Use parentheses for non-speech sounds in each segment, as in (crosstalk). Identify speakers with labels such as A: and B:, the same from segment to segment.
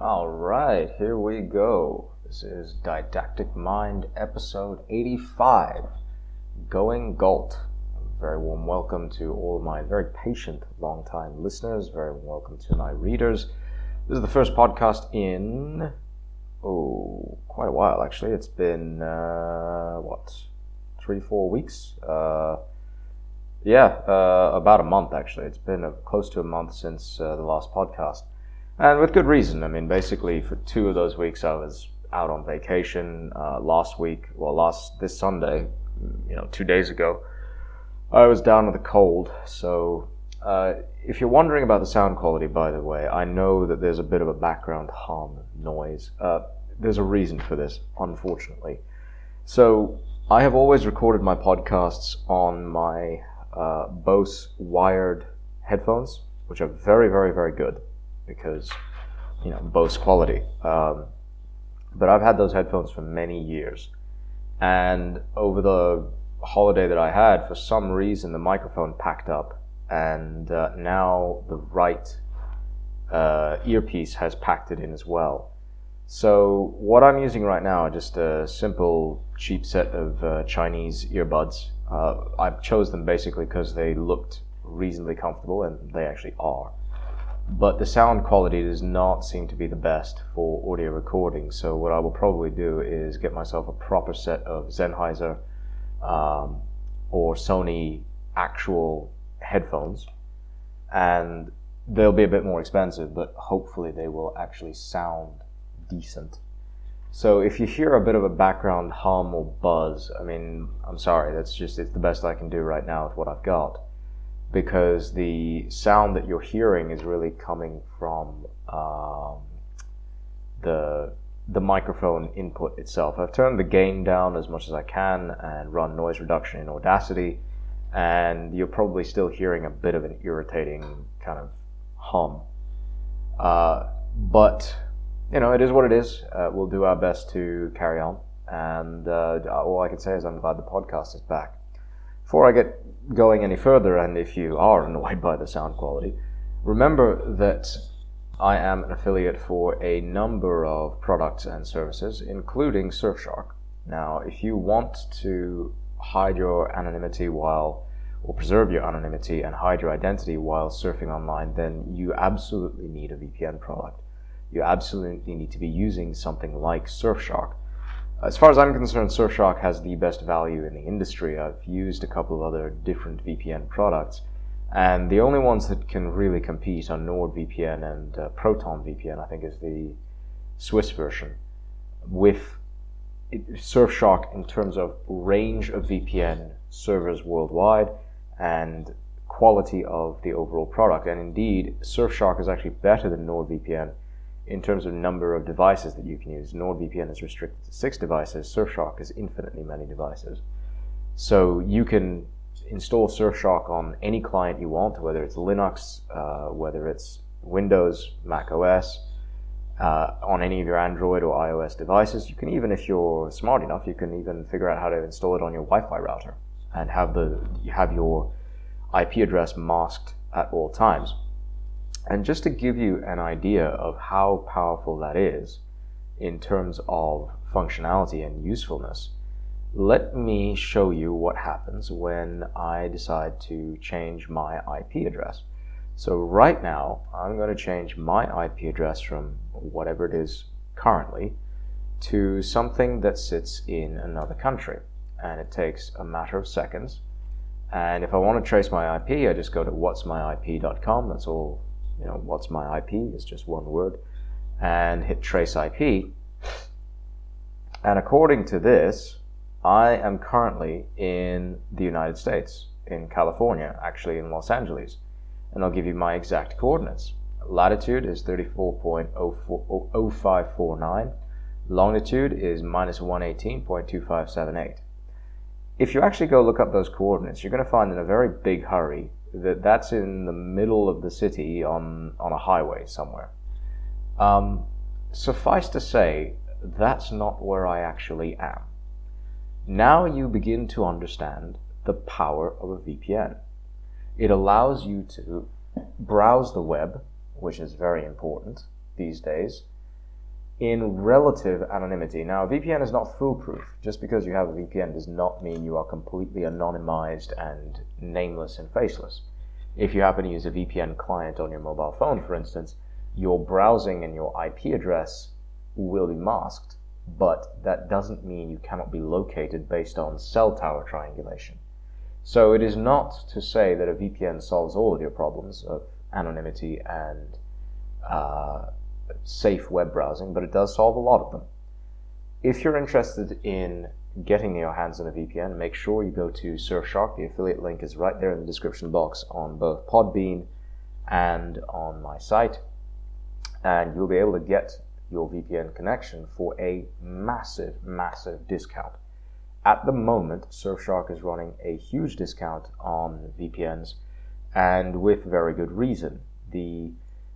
A: All right, here we go. This is Didactic Mind episode 85 Going Galt. Very warm welcome to all my very patient, long time listeners. Very welcome to my readers. This is the first podcast in, oh, quite a while actually. It's been, uh, what, three, four weeks? Uh, yeah, uh, about a month actually. It's been a, close to a month since uh, the last podcast and with good reason. I mean, basically, for two of those weeks, I was out on vacation. Uh, last week, well, last this Sunday, you know, two days ago, I was down with a cold. So, uh, if you're wondering about the sound quality, by the way, I know that there's a bit of a background hum noise. Uh, there's a reason for this, unfortunately. So, I have always recorded my podcasts on my uh, Bose wired headphones, which are very, very, very good because you know Bose quality. Um, but I've had those headphones for many years, and over the holiday that I had, for some reason the microphone packed up, and uh, now the right uh, earpiece has packed it in as well. So what I'm using right now are just a simple, cheap set of uh, Chinese earbuds. Uh, I chose them basically because they looked reasonably comfortable, and they actually are but the sound quality does not seem to be the best for audio recording. So what I will probably do is get myself a proper set of Sennheiser um, or Sony actual headphones, and they'll be a bit more expensive, but hopefully they will actually sound decent. So if you hear a bit of a background hum or buzz, I mean, I'm sorry, that's just it's the best I can do right now with what I've got because the sound that you're hearing is really coming from um, the the microphone input itself. I've turned the gain down as much as I can and run noise reduction in Audacity, and you're probably still hearing a bit of an irritating kind of hum. Uh, but you know, it is what it is. Uh, we'll do our best to carry on, and uh, all I can say is I'm glad the podcast is back. Before I get going any further, and if you are (laughs) annoyed by the sound quality, remember that I am an affiliate for a number of products and services, including Surfshark. Now, if you want to hide your anonymity while, or preserve your anonymity and hide your identity while surfing online, then you absolutely need a VPN product. You absolutely need to be using something like Surfshark as far as I'm concerned, Surfshark has the best value in the industry. I've used a couple of other different VPN products, and the only ones that can really compete are NordVPN and uh, Proton VPN, I think is the Swiss version. With Surfshark in terms of range of VPN servers worldwide and quality of the overall product. And indeed, Surfshark is actually better than NordVPN in terms of number of devices that you can use. NordVPN is restricted to six devices. Surfshark is infinitely many devices. So you can install Surfshark on any client you want, whether it's Linux, uh, whether it's Windows, Mac OS, uh, on any of your Android or iOS devices. You can even, if you're smart enough, you can even figure out how to install it on your Wi-Fi router and have the have your IP address masked at all times. And just to give you an idea of how powerful that is in terms of functionality and usefulness, let me show you what happens when I decide to change my IP address. So right now, I'm going to change my IP address from whatever it is currently to something that sits in another country. And it takes a matter of seconds. And if I want to trace my IP, I just go to what'smyip.com. That's all you know, what's my IP is just one word, and hit trace IP. And according to this, I am currently in the United States, in California, actually in Los Angeles. And I'll give you my exact coordinates. Latitude is 34.0549. Longitude is minus 118.2578. If you actually go look up those coordinates, you're going to find in a very big hurry that that's in the middle of the city on, on a highway somewhere. Um, suffice to say, that's not where I actually am. Now you begin to understand the power of a VPN. It allows you to browse the web, which is very important these days, in relative anonymity. Now, a VPN is not foolproof. Just because you have a VPN does not mean you are completely anonymized and nameless and faceless. If you happen to use a VPN client on your mobile phone, for instance, your browsing and your IP address will be masked, but that doesn't mean you cannot be located based on cell tower triangulation. So it is not to say that a VPN solves all of your problems of anonymity and uh, safe web browsing, but it does solve a lot of them. If you're interested in getting your hands on a VPN, make sure you go to Surfshark. The affiliate link is right there in the description box on both Podbean and on my site. And you'll be able to get your VPN connection for a massive, massive discount. At the moment, Surfshark is running a huge discount on VPNs and with very good reason. The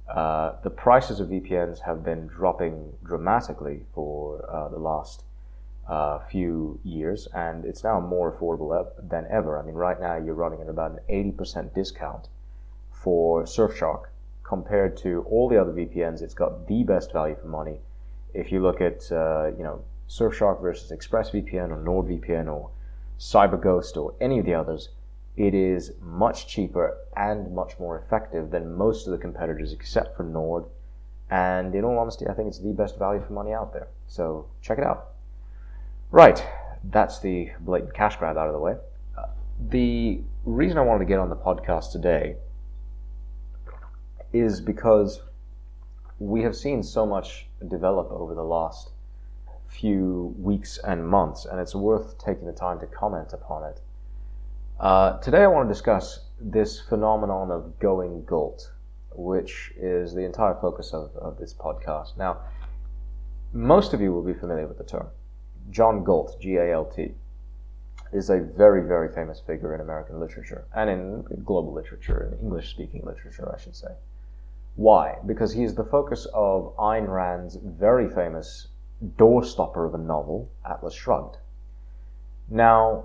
A: uh, the prices of VPNs have been dropping dramatically for uh, the last uh, few years, and it's now more affordable than ever. I mean, right now you're running at about an 80% discount for Surfshark compared to all the other VPNs. It's got the best value for money. If you look at, uh, you know, Surfshark versus ExpressVPN or NordVPN or CyberGhost or any of the others, it is much cheaper and much more effective than most of the competitors except for Nord. And in all honesty, I think it's the best value for money out there. So check it out. Right, that's the blatant cash grab out of the way. The reason I wanted to get on the podcast today is because we have seen so much develop over the last few weeks and months, and it's worth taking the time to comment upon it. Uh, today I want to discuss this phenomenon of going Galt, which is the entire focus of, of this podcast. Now, most of you will be familiar with the term. John Galt, G A L T, is a very, very famous figure in American literature and in global literature, in English speaking literature, I should say. Why? Because he is the focus of Ayn Rand's very famous doorstopper of a novel, Atlas Shrugged. Now,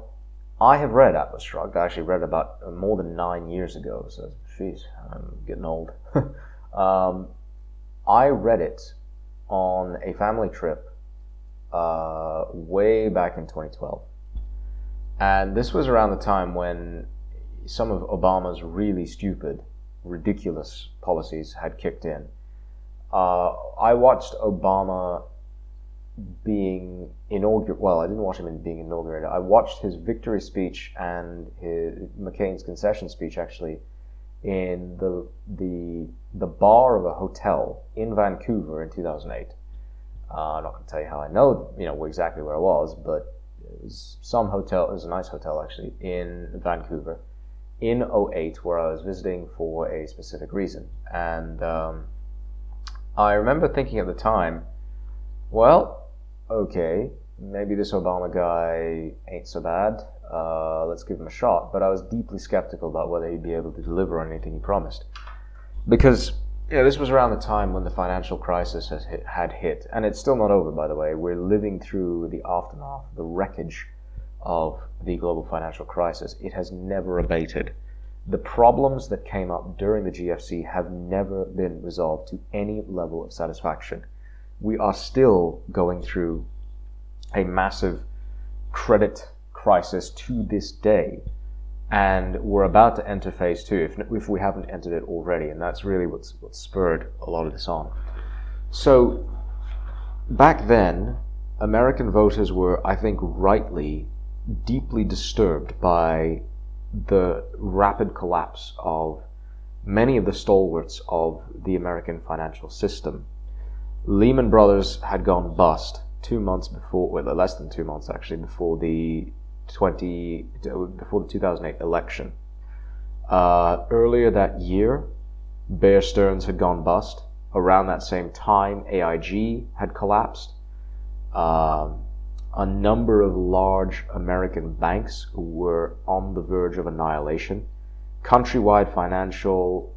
A: I have read Atlas Shrugged. I actually read about uh, more than nine years ago, so jeez, I'm getting old. (laughs) um, I read it on a family trip uh, way back in 2012. And this was around the time when some of Obama's really stupid, ridiculous policies had kicked in. Uh, I watched Obama being inaugurated. Well, I didn't watch him in being inaugurated. I watched his victory speech and his McCain's concession speech actually in the the the bar of a hotel in Vancouver in 2008. Uh, I'm not going to tell you how I know you know exactly where I was, but it was some hotel. It was a nice hotel actually in Vancouver in 08 where I was visiting for a specific reason, and um, I remember thinking at the time, well okay, maybe this Obama guy ain't so bad. Uh, let's give him a shot. But I was deeply skeptical about whether he'd be able to deliver on anything he promised. Because yeah, this was around the time when the financial crisis hit, had hit. And it's still not over, by the way. We're living through the aftermath, the wreckage of the global financial crisis. It has never abated. The problems that came up during the GFC have never been resolved to any level of satisfaction we are still going through a massive credit crisis to this day. And we're about to enter phase two, if, if we haven't entered it already. And that's really what's, what spurred a lot of this on. So, back then, American voters were, I think, rightly deeply disturbed by the rapid collapse of many of the stalwarts of the American financial system Lehman Brothers had gone bust two months before, well, less than two months actually, before the 20, before the 2008 election. Uh, earlier that year, Bear Stearns had gone bust. Around that same time, AIG had collapsed. Uh, a number of large American banks were on the verge of annihilation. Countrywide Financial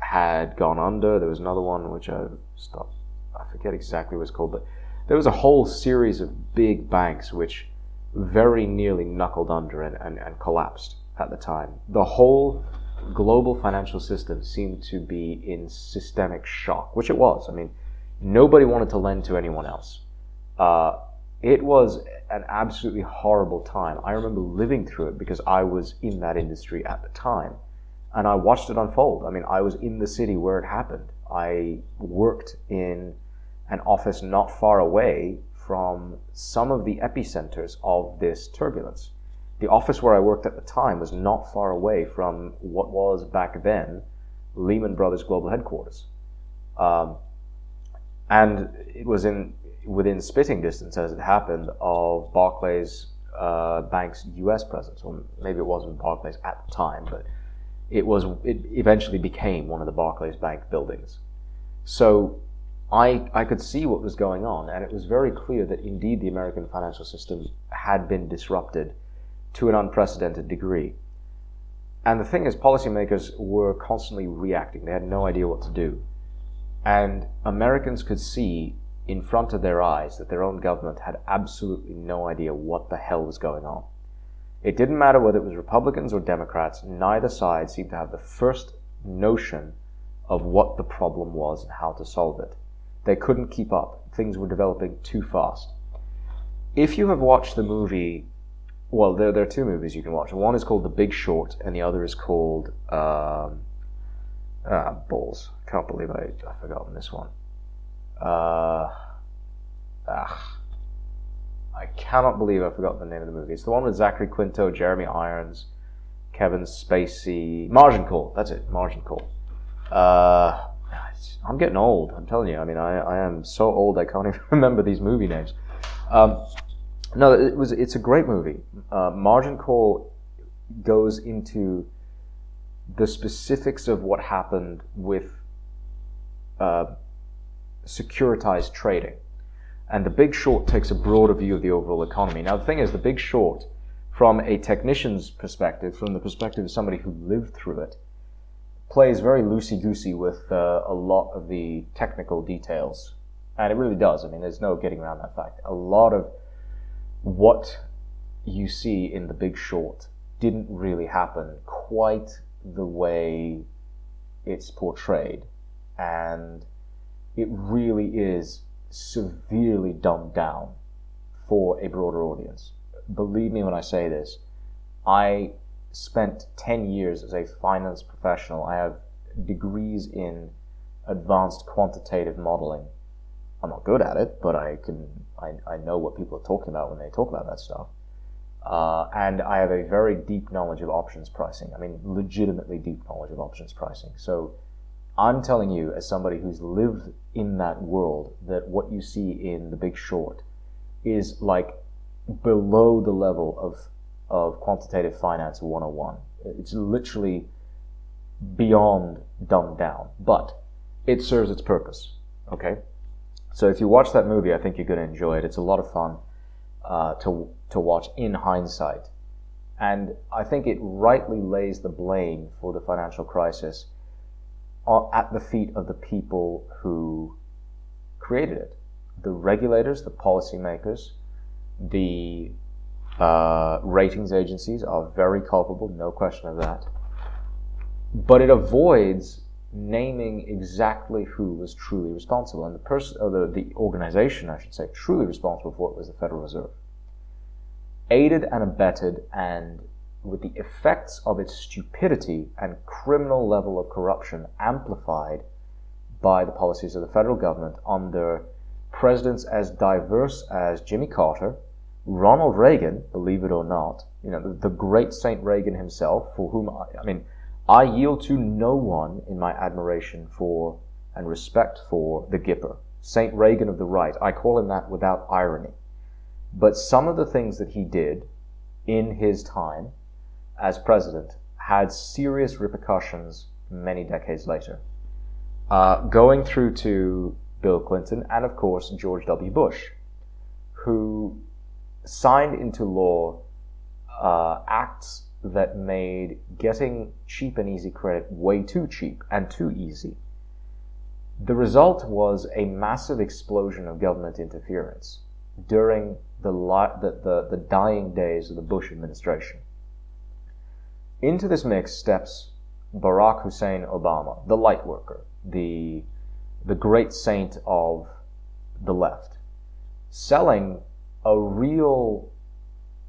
A: had gone under. There was another one which I stopped forget exactly what it's called, but there was a whole series of big banks which very nearly knuckled under and, and, and collapsed at the time. The whole global financial system seemed to be in systemic shock, which it was. I mean, Nobody wanted to lend to anyone else. Uh, it was an absolutely horrible time. I remember living through it because I was in that industry at the time and I watched it unfold. I mean, I was in the city where it happened. I worked in an office not far away from some of the epicenters of this turbulence. The office where I worked at the time was not far away from what was back then Lehman Brothers Global Headquarters. Um, and it was in within spitting distance, as it happened, of Barclays uh, Bank's U.S. presence, or maybe it wasn't Barclays at the time, but it was. It eventually became one of the Barclays Bank buildings. So I, I could see what was going on, and it was very clear that indeed the American financial system had been disrupted to an unprecedented degree. And the thing is, policymakers were constantly reacting. They had no idea what to do. And Americans could see in front of their eyes that their own government had absolutely no idea what the hell was going on. It didn't matter whether it was Republicans or Democrats, neither side seemed to have the first notion of what the problem was and how to solve it. They couldn't keep up. Things were developing too fast. If you have watched the movie, well, there, there are two movies you can watch. One is called The Big Short, and the other is called um, ah, Balls. Can't believe I, I've forgotten this one. Uh, ah, I cannot believe I forgot the name of the movie. It's the one with Zachary Quinto, Jeremy Irons, Kevin Spacey, Margin Call. That's it, Margin Call. Uh, I'm getting old. I'm telling you. I mean, I, I am so old I can't (laughs) even remember these movie names. Um, no, it was. It's a great movie. Uh, Margin Call goes into the specifics of what happened with uh, securitized trading. And The Big Short takes a broader view of the overall economy. Now, the thing is, The Big Short, from a technician's perspective, from the perspective of somebody who lived through it, plays very loosey goosey with uh, a lot of the technical details. And it really does. I mean, there's no getting around that fact. A lot of what you see in The Big Short didn't really happen quite the way it's portrayed. And it really is severely dumbed down for a broader audience. Believe me when I say this, I spent 10 years as a finance professional. I have degrees in advanced quantitative modeling. I'm not good at it, but I can I, I know what people are talking about when they talk about that stuff. Uh, and I have a very deep knowledge of options pricing. I mean, legitimately deep knowledge of options pricing. So I'm telling you, as somebody who's lived in that world, that what you see in The Big Short is like below the level of of quantitative finance 101. It's literally beyond dumbed down, but it serves its purpose. Okay, so if you watch that movie, I think you're going to enjoy it. It's a lot of fun uh, to to watch in hindsight, and I think it rightly lays the blame for the financial crisis at the feet of the people who created it the regulators, the policymakers, the uh, ratings agencies are very culpable, no question of that. But it avoids naming exactly who was truly responsible. And the person, or the, the organization, I should say, truly responsible for it was the Federal Reserve. Aided and abetted and with the effects of its stupidity and criminal level of corruption amplified by the policies of the federal government under presidents as diverse as Jimmy Carter, Ronald Reagan, believe it or not, you know, the, the great Saint Reagan himself, for whom I, I mean, I yield to no one in my admiration for and respect for the Gipper, Saint Reagan of the right. I call him that without irony. But some of the things that he did in his time as president had serious repercussions many decades later. Uh, going through to Bill Clinton and, of course, George W. Bush, who signed into law uh, acts that made getting cheap and easy credit way too cheap and too easy. The result was a massive explosion of government interference during the, the, the, the dying days of the Bush administration. Into this mix steps Barack Hussein Obama, the light worker, the the great saint of the left, selling a real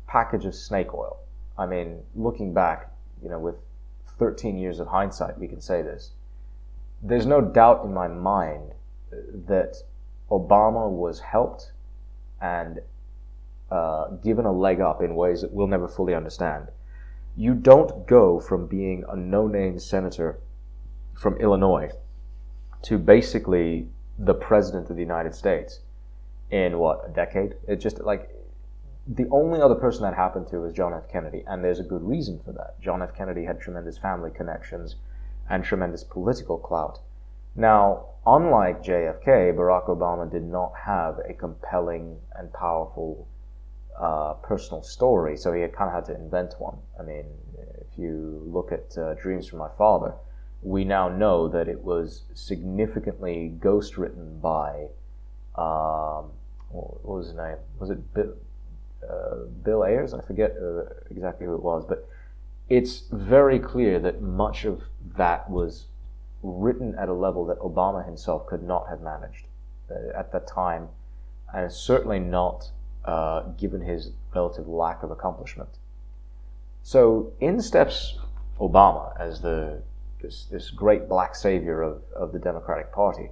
A: package of snake oil. I mean, looking back, you know, with 13 years of hindsight, we can say this. There's no doubt in my mind that Obama was helped and uh, given a leg up in ways that we'll never fully understand. You don't go from being a no name senator from Illinois to basically the president of the United States in what, a decade? It just like the only other person that happened to was John F. Kennedy, and there's a good reason for that. John F. Kennedy had tremendous family connections and tremendous political clout. Now, unlike JFK, Barack Obama did not have a compelling and powerful uh, personal story, so he had kind of had to invent one. I mean, if you look at uh, Dreams from My Father, we now know that it was significantly ghostwritten by, um, what was his name? Was it Bill, uh, Bill Ayers? I forget uh, exactly who it was, but it's very clear that much of that was written at a level that Obama himself could not have managed uh, at that time, and certainly not uh, given his relative lack of accomplishment. So in steps Obama as the this, this great black savior of, of the Democratic Party,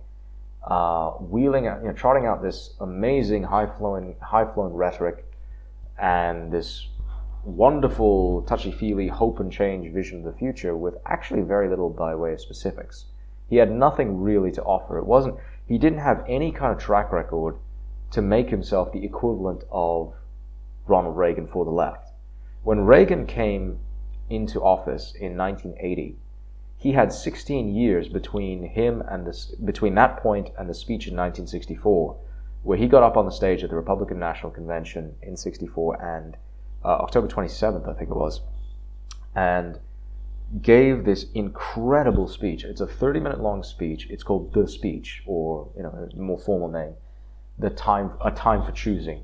A: uh, wheeling out, you know, trotting out this amazing high flowing high flowing rhetoric and this wonderful, touchy feely hope and change vision of the future with actually very little by way of specifics. He had nothing really to offer. It wasn't, he didn't have any kind of track record to make himself the equivalent of Ronald Reagan for the left. When Reagan came into office in 1980, he had 16 years between him and this, between that point and the speech in 1964 where he got up on the stage at the Republican National Convention in 64 and uh, October 27th, I think it was, and gave this incredible speech. It's a 30 minute long speech. It's called The Speech, or, you know, a more formal name, The Time, A Time for Choosing.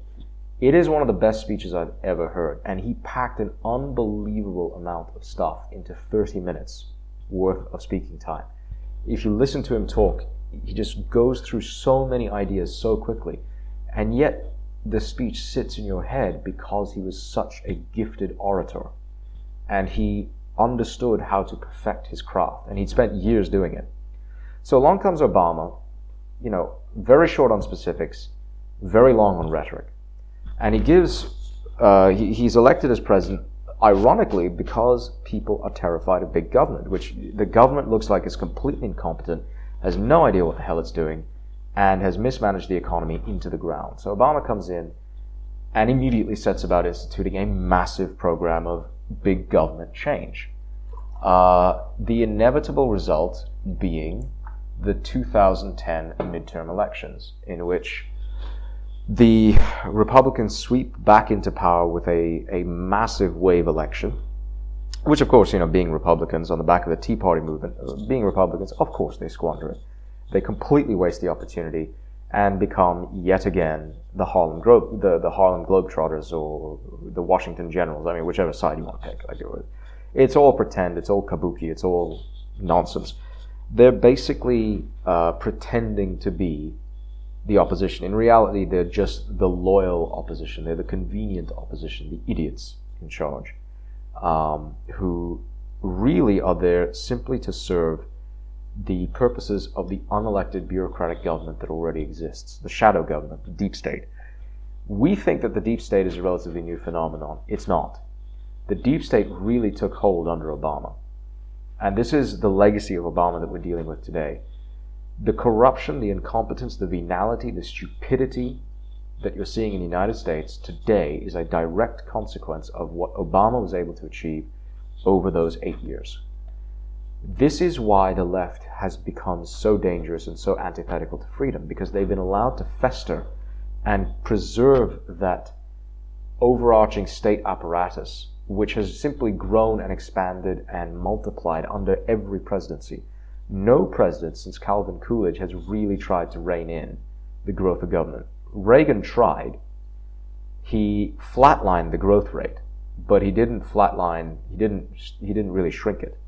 A: It is one of the best speeches I've ever heard, and he packed an unbelievable amount of stuff into 30 minutes worth of speaking time. If you listen to him talk, he just goes through so many ideas so quickly. And yet, the speech sits in your head because he was such a gifted orator. And he understood how to perfect his craft. And he'd spent years doing it. So along comes Obama, you know, very short on specifics, very long on rhetoric. And he gives, uh, he, he's elected as president ironically because people are terrified of big government, which the government looks like is completely incompetent has no idea what the hell it's doing, and has mismanaged the economy into the ground. So Obama comes in and immediately sets about instituting a massive program of big government change. Uh, the inevitable result being the 2010 midterm elections, in which the Republicans sweep back into power with a, a massive wave election which, of course, you know, being Republicans on the back of the Tea Party movement, uh, being Republicans, of course they squander it. They completely waste the opportunity and become yet again the Harlem Glo- the, the Harlem Globetrotters or the Washington Generals. I mean, whichever side you want to pick. Like it, it's all pretend. It's all kabuki. It's all nonsense. They're basically uh, pretending to be the opposition. In reality, they're just the loyal opposition. They're the convenient opposition, the idiots in charge um, who really are there simply to serve the purposes of the unelected bureaucratic government that already exists, the shadow government, the deep state. We think that the deep state is a relatively new phenomenon. It's not. The deep state really took hold under Obama. And this is the legacy of Obama that we're dealing with today. The corruption, the incompetence, the venality, the stupidity, that you're seeing in the United States today is a direct consequence of what Obama was able to achieve over those eight years. This is why the left has become so dangerous and so antithetical to freedom, because they've been allowed to fester and preserve that overarching state apparatus, which has simply grown and expanded and multiplied under every presidency. No president since Calvin Coolidge has really tried to rein in the growth of government. Reagan tried. He flatlined the growth rate, but he didn't flatline. He didn't. He didn't really shrink it.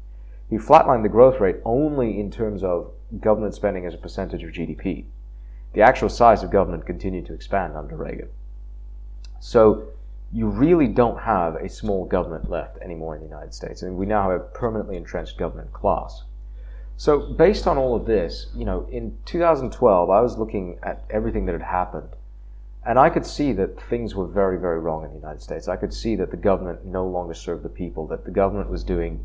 A: He flatlined the growth rate only in terms of government spending as a percentage of GDP. The actual size of government continued to expand under Reagan. So you really don't have a small government left anymore in the United States, and we now have a permanently entrenched government class. So, based on all of this, you know, in 2012, I was looking at everything that had happened, and I could see that things were very, very wrong in the United States. I could see that the government no longer served the people, that the government was doing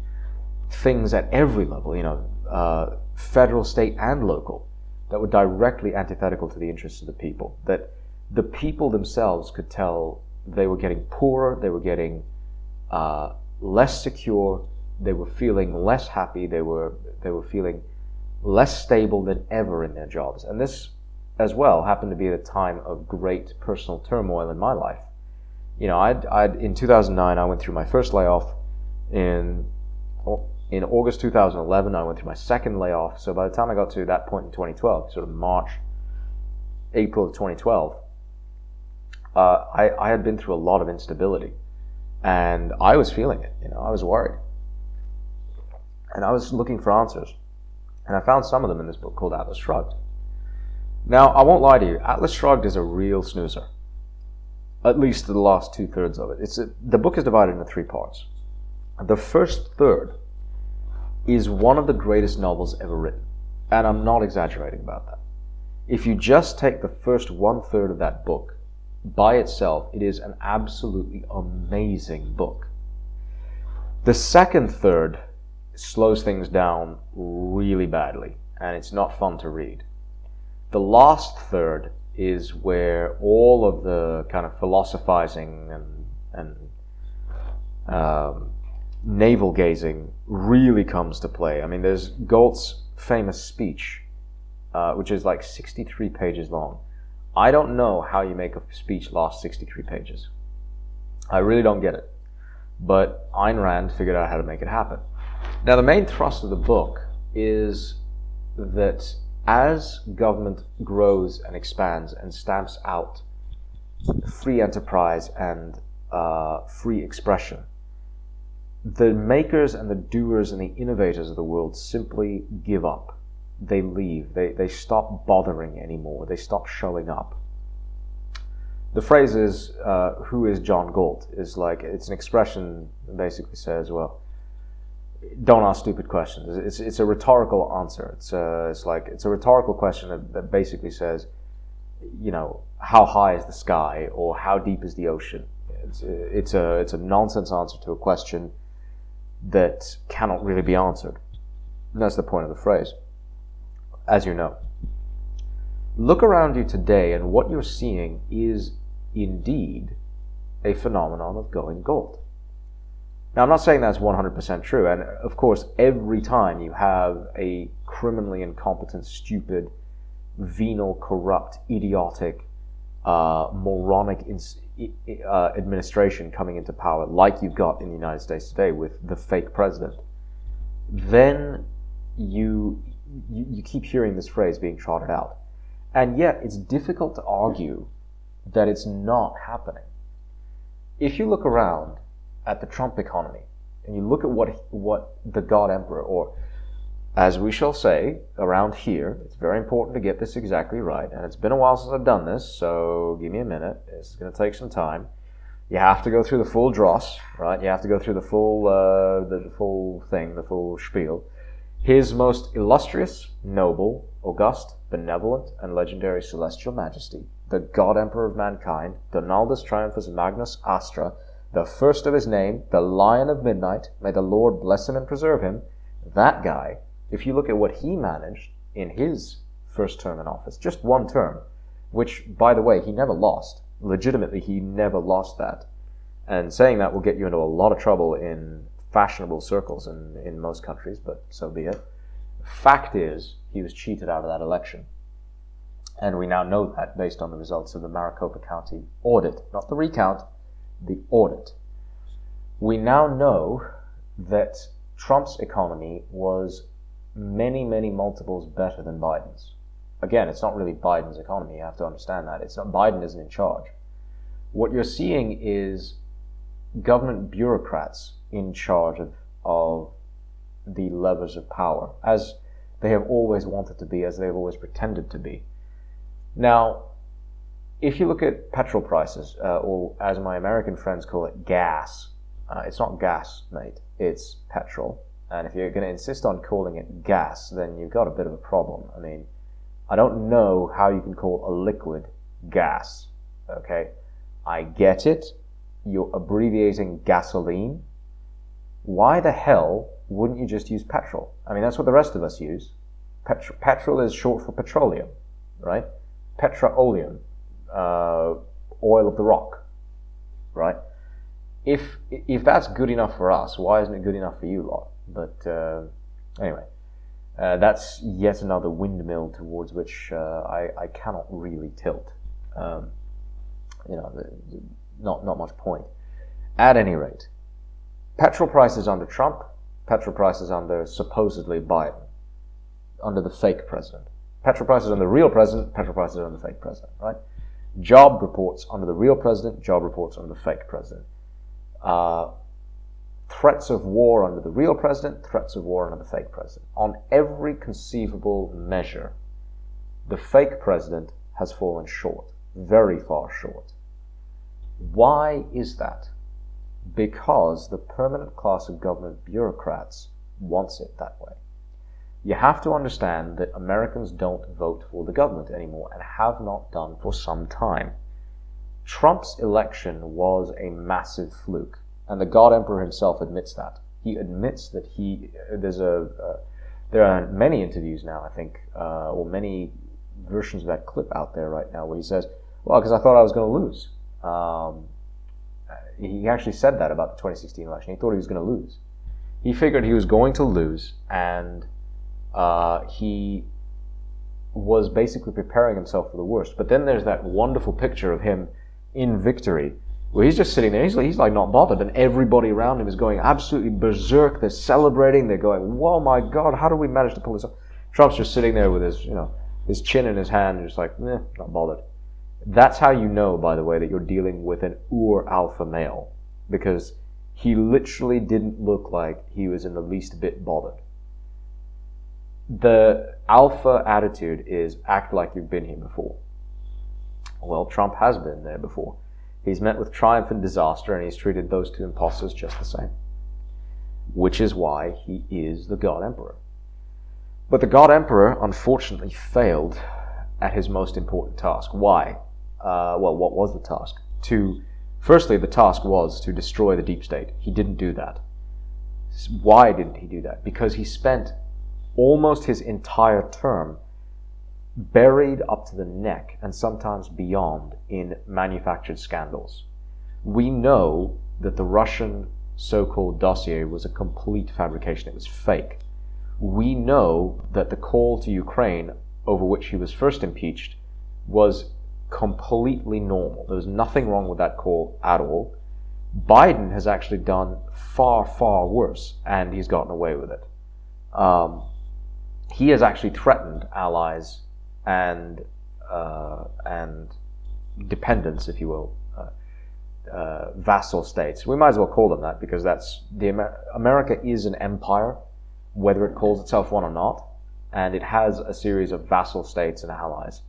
A: things at every level, you know, uh, federal, state, and local, that were directly antithetical to the interests of the people. That the people themselves could tell they were getting poorer, they were getting uh, less secure, they were feeling less happy, they were they were feeling less stable than ever in their jobs. And this as well happened to be at a time of great personal turmoil in my life. You know, I'd, I'd in 2009 I went through my first layoff. In in August 2011 I went through my second layoff. So by the time I got to that point in 2012, sort of March, April of 2012, uh, I, I had been through a lot of instability, and I was feeling it. You know, I was worried and I was looking for answers. And I found some of them in this book called Atlas Shrugged. Now, I won't lie to you, Atlas Shrugged is a real snoozer. At least the last two thirds of it. It's a, the book is divided into three parts. The first third is one of the greatest novels ever written. And I'm not exaggerating about that. If you just take the first one third of that book by itself, it is an absolutely amazing book. The second third slows things down really badly, and it's not fun to read. The last third is where all of the kind of philosophizing and, and um, navel gazing really comes to play. I mean, there's Galt's famous speech, uh, which is like 63 pages long. I don't know how you make a speech last 63 pages. I really don't get it. But Ayn Rand figured out how to make it happen. Now, the main thrust of the book is that as government grows and expands and stamps out free enterprise and uh, free expression, the makers and the doers and the innovators of the world simply give up. They leave. They, they stop bothering anymore. They stop showing up. The phrase is, uh, who is John Galt? is like, it's an expression that basically says, well, don't ask stupid questions. It's, it's a rhetorical answer. It's, a, uh, it's like it's a rhetorical question that, that basically says, you know, how high is the sky or how deep is the ocean? It's, it's a it's a nonsense answer to a question that cannot really be answered. And that's the point of the phrase. As you know, look around you today, and what you're seeing is indeed a phenomenon of going Galt. Now, I'm not saying that's 100% true, and of course, every time you have a criminally incompetent, stupid, venal, corrupt, idiotic, uh, moronic uh, administration coming into power, like you've got in the United States today with the fake president, then you, you, you keep hearing this phrase being trotted out. And yet, it's difficult to argue that it's not happening. If you look around, at the Trump economy and you look at what what the God Emperor, or as we shall say around here, it's very important to get this exactly right. And it's been a while since I've done this, so give me a minute. It's going to take some time. You have to go through the full dross, right? You have to go through the full uh, the full thing, the full spiel. His most illustrious, noble, august, benevolent, and legendary celestial majesty, the God Emperor of mankind, Donaldus Triumphus Magnus Astra, the first of his name, the Lion of Midnight, may the Lord bless him and preserve him, that guy, if you look at what he managed in his first term in office, just one term, which, by the way, he never lost. Legitimately, he never lost that. And saying that will get you into a lot of trouble in fashionable circles in, in most countries, but so be it. Fact is, he was cheated out of that election. And we now know that based on the results of the Maricopa County audit, not the recount, the audit. We now know that Trump's economy was many, many multiples better than Biden's. Again, it's not really Biden's economy. You have to understand that. It's not Biden isn't in charge. What you're seeing is government bureaucrats in charge of, of the levers of power. As They have always wanted to be as they've always pretended to be. Now, if you look at petrol prices, uh, or as my American friends call it, gas, uh, it's not gas, mate, it's petrol. And if you're going to insist on calling it gas, then you've got a bit of a problem. I mean, I don't know how you can call a liquid gas. Okay? I get it. You're abbreviating gasoline. Why the hell wouldn't you just use petrol? I mean, that's what the rest of us use. Petro- petrol is short for petroleum, right? Petroleum, uh, oil of the rock, right? If if that's good enough for us, why isn't it good enough for you lot? But uh, anyway, uh, that's yet another windmill towards which uh, I, I cannot really tilt. Um, you know, not not much point. At any rate, petrol prices under Trump, petrol prices under supposedly Biden, under the fake president. Petrol prices under the real president, petrol prices under the fake president, right? Job reports under the real president, job reports under the fake president. Uh, threats of war under the real president, threats of war under the fake president. On every conceivable measure, the fake president has fallen short, very far short. Why is that? Because the permanent class of government bureaucrats wants it that way. You have to understand that Americans don't vote for the government anymore and have not done for some time. Trump's election was a massive fluke and the God Emperor himself admits that. He admits that he there's a uh, there are many interviews now, I think, uh, or many versions of that clip out there right now where he says, "Well, because I thought I was going to lose." Um, he actually said that about the 2016 election. He thought he was going to lose. He figured he was going to lose, and uh, he was basically preparing himself for the worst. But then there's that wonderful picture of him in victory where he's just sitting there. He's like, he's like not bothered, and everybody around him is going absolutely berserk. They're celebrating. They're going, "Whoa, my God! How do we manage to pull this off?" Trump's just sitting there with his, you know, his chin in his hand, just like, eh, not bothered. That's how you know, by the way, that you're dealing with an ur alpha male, because he literally didn't look like he was in the least bit bothered. The alpha attitude is act like you've been here before. Well, Trump has been there before. He's met with triumph and disaster, and he's treated those two impostors just the same. Which is why he is the God Emperor. But the God Emperor unfortunately failed at his most important task. Why? Uh, well, what was the task? To firstly, the task was to destroy the deep state. He didn't do that. Why didn't he do that? Because he spent almost his entire term buried up to the neck and sometimes beyond in manufactured scandals. We know that the Russian so called dossier was a complete fabrication, it was fake. We know that the call to Ukraine, over which he was first impeached, was completely normal. There was nothing wrong with that call at all. Biden has actually done far, far worse, and he's gotten away with it. Um, he has actually threatened allies and uh, and dependents, if you will, uh, uh, vassal states. We might as well call them that because that's the Amer- America is an empire, whether it calls itself one or not, and it has a series of vassal states and allies.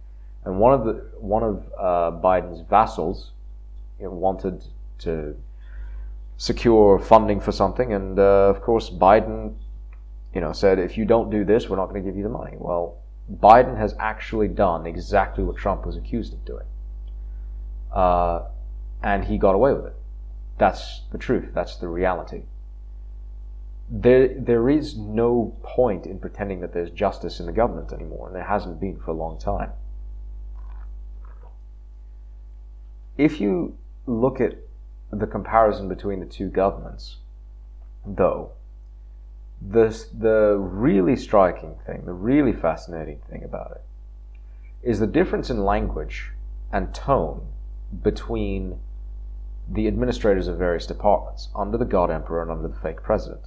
A: And one of the one of uh, Biden's vassals you know, wanted to secure funding for something, and uh, of course Biden, you know, said if you don't do this, we're not going to give you the money. Well Biden has actually done exactly what Trump was accused of doing. Uh, and he got away with it. That's the truth. That's the reality. There, there is no point in pretending that there's justice in the government anymore, and there hasn't been for a long time. If you look at the comparison between the two governments, though, the, the really striking thing, the really fascinating thing about it, is the difference in language and tone between the administrators of various departments under the God Emperor and under the fake president.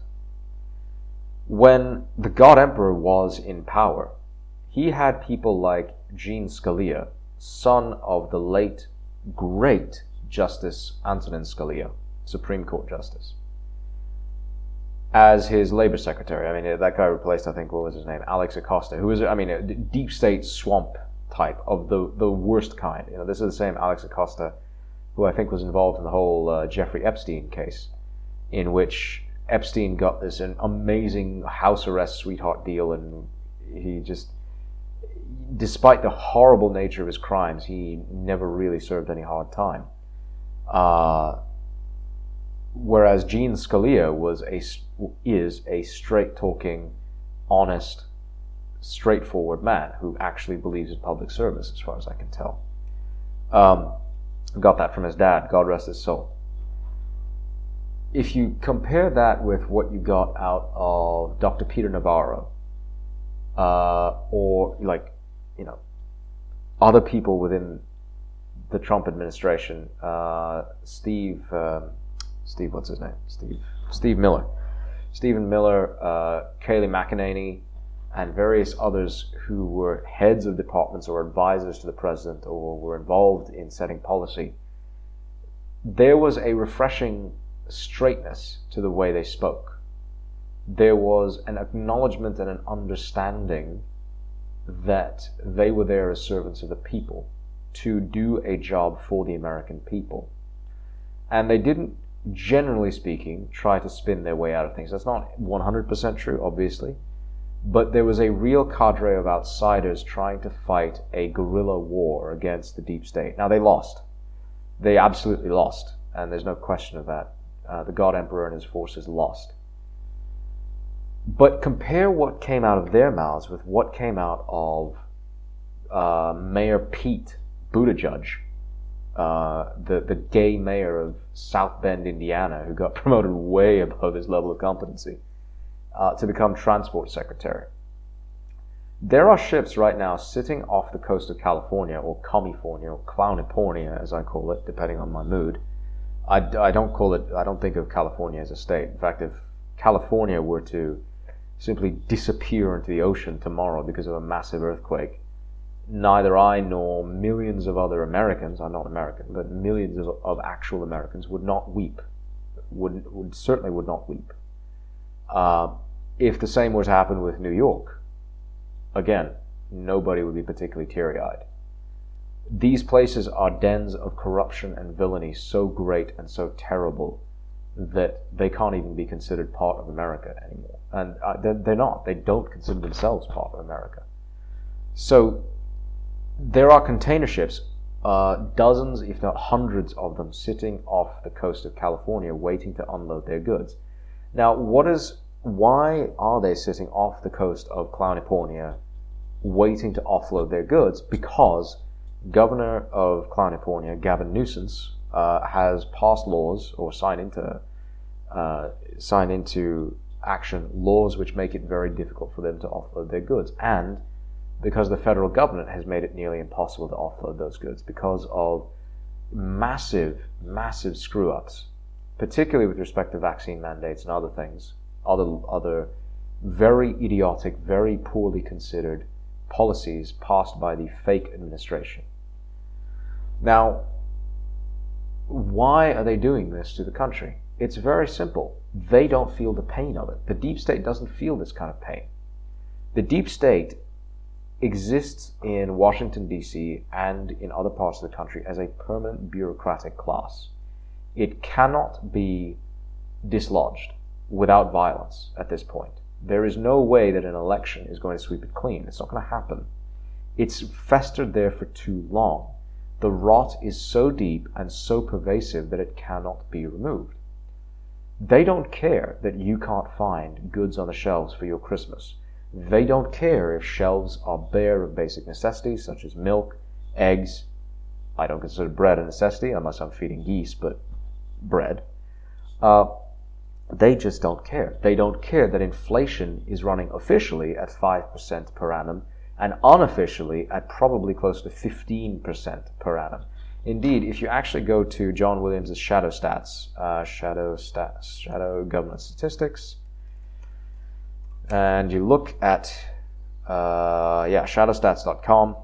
A: When the God Emperor was in power, he had people like Gene Scalia, son of the late, great Justice Antonin Scalia, Supreme Court Justice as his labor secretary. I mean, that guy replaced, I think, what was his name? Alex Acosta, who was, I mean, a deep state swamp type of the, the worst kind. You know, this is the same Alex Acosta who I think was involved in the whole uh, Jeffrey Epstein case, in which Epstein got this an amazing house arrest sweetheart deal, and he just, despite the horrible nature of his crimes, he never really served any hard time. Uh, whereas Gene Scalia was a is a straight talking, honest, straightforward man who actually believes in public service, as far as I can tell. Um, got that from his dad. God rest his soul. If you compare that with what you got out of Dr. Peter Navarro, uh, or like, you know, other people within the Trump administration, uh, Steve. Um, Steve, what's his name? Steve, Steve Miller, Stephen Miller, uh, Kayleigh McEnany, and various others who were heads of departments or advisors to the president or were involved in setting policy. There was a refreshing straightness to the way they spoke. There was an acknowledgement and an understanding that they were there as servants of the people to do a job for the American people. And they didn't generally speaking, try to spin their way out of things. That's not 100% true, obviously, but there was a real cadre of outsiders trying to fight a guerrilla war against the deep state. Now, they lost. They absolutely lost, and there's no question of that. Uh, the God Emperor and his forces lost. But compare what came out of their mouths with what came out of uh, Mayor Pete Buttigieg uh, the the gay mayor of South Bend, Indiana, who got (laughs) promoted way above his level of competency uh, to become transport secretary. There are ships right now sitting off the coast of California, or California, or Clownipornia, as I call it, depending on my mood. I, I don't call it. I don't think of California as a state. In fact, if California were to simply disappear into the ocean tomorrow because of a massive earthquake, neither I nor millions of other Americans, I'm not American, but millions of, of actual Americans would not weep, would, would certainly would not weep. Uh, if the same were to happen with New York, again, nobody would be particularly teary eyed. These places are dens of corruption and villainy so great and so terrible that they can't even be considered part of America anymore. And uh, they're, they're not. They don't consider themselves part of America. So there are container ships, uh, dozens, if not hundreds of them, sitting off the coast of California waiting to unload their goods. Now, what is why are they sitting off the coast of Clownipornia waiting to offload their goods? Because Governor of Clownipornia, Gavin Newsom, uh, has passed laws or signed into uh, signed into action laws which make it very difficult for them to offload their goods and because the federal government has made it nearly impossible to offload those goods because of massive, massive screw ups, particularly with respect to vaccine mandates and other things, other, other very idiotic, very poorly considered policies passed by the fake administration. Now, why are they doing this to the country? It's very simple. They don't feel the pain of it. The deep state doesn't feel this kind of pain. The deep state exists in Washington, D.C., and in other parts of the country as a permanent bureaucratic class. It cannot be dislodged without violence at this point. There is no way that an election is going to sweep it clean. It's not going to happen. It's festered there for too long. The rot is so deep and so pervasive that it cannot be removed. They don't care that you can't find goods on the shelves for your Christmas. They don't care if shelves are bare of basic necessities such as milk, eggs. I don't consider bread a necessity unless I'm feeding geese, but bread. Uh, they just don't care. They don't care that inflation is running officially at 5% per annum and unofficially at probably close to 15% per annum. Indeed, if you actually go to John Williams' Shadow Stats, uh, Shadow Stats, Shadow Government Statistics, and you look at uh, yeah shadowstats.com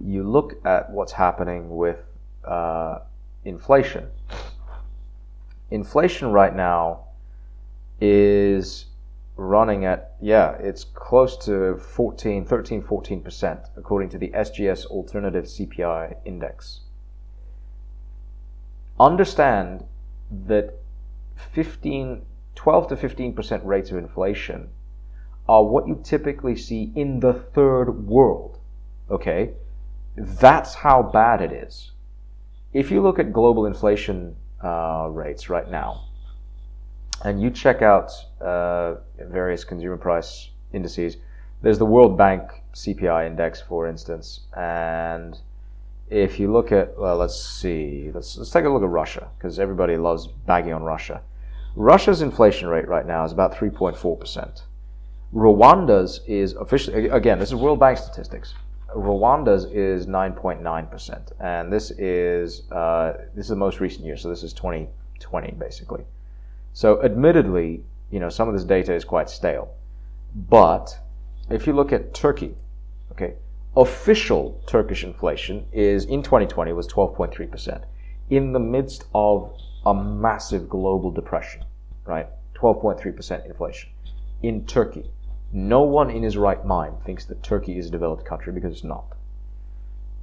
A: you look at what's happening with uh, inflation inflation right now is running at, yeah, it's close to 14, 13, 14%, according to the SGS Alternative CPI Index. Understand that 15, 12 to 15% rates of inflation are what you typically see in the third world. Okay? That's how bad it is. If you look at global inflation uh, rates right now, and you check out uh, various consumer price indices, there's the World Bank CPI index, for instance, and if you look at, well, let's see, let's, let's take a look at Russia, because everybody loves bagging on Russia. Russia's inflation rate right now is about 3.4%. Rwanda's is officially, again, this is World Bank statistics. Rwanda's is 9.9%, and this is uh, this is the most recent year, so this is 2020 basically. So, admittedly, you know, some of this data is quite stale, but if you look at Turkey, okay, official Turkish inflation is in 2020 was 12.3% in the midst of a massive global depression, right? 12.3% inflation in Turkey. No one in his right mind thinks that Turkey is a developed country because it's not.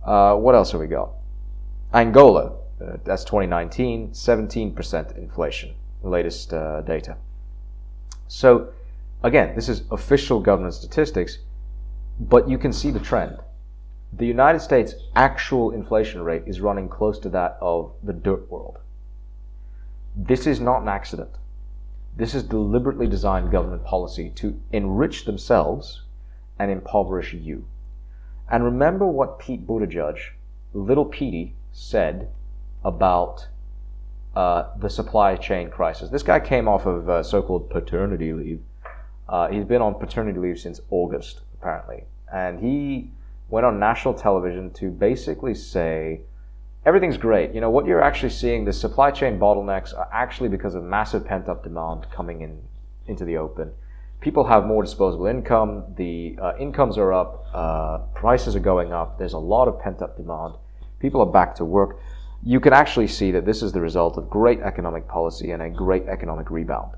A: Uh, what else have we got? Angola, uh, that's 2019, 17% inflation, latest uh, data. So, again, this is official government statistics, but you can see the trend. The United States' actual inflation rate is running close to that of the dirt world. This is not an accident. This is deliberately designed government policy to enrich themselves and impoverish you. And remember what Pete Buttigieg, little Petey, said about uh, the supply chain crisis. This guy came off of uh, so-called paternity leave. Uh, he's been on paternity leave since August, apparently, and he went on national television to basically say everything's great. You know, what you're actually seeing, the supply chain bottlenecks are actually because of massive pent up demand coming in into the open. People have more disposable income. The uh, incomes are up. Uh, prices are going up. There's a lot of pent up demand. People are back to work. You can actually see that this is the result of great economic policy and a great economic rebound.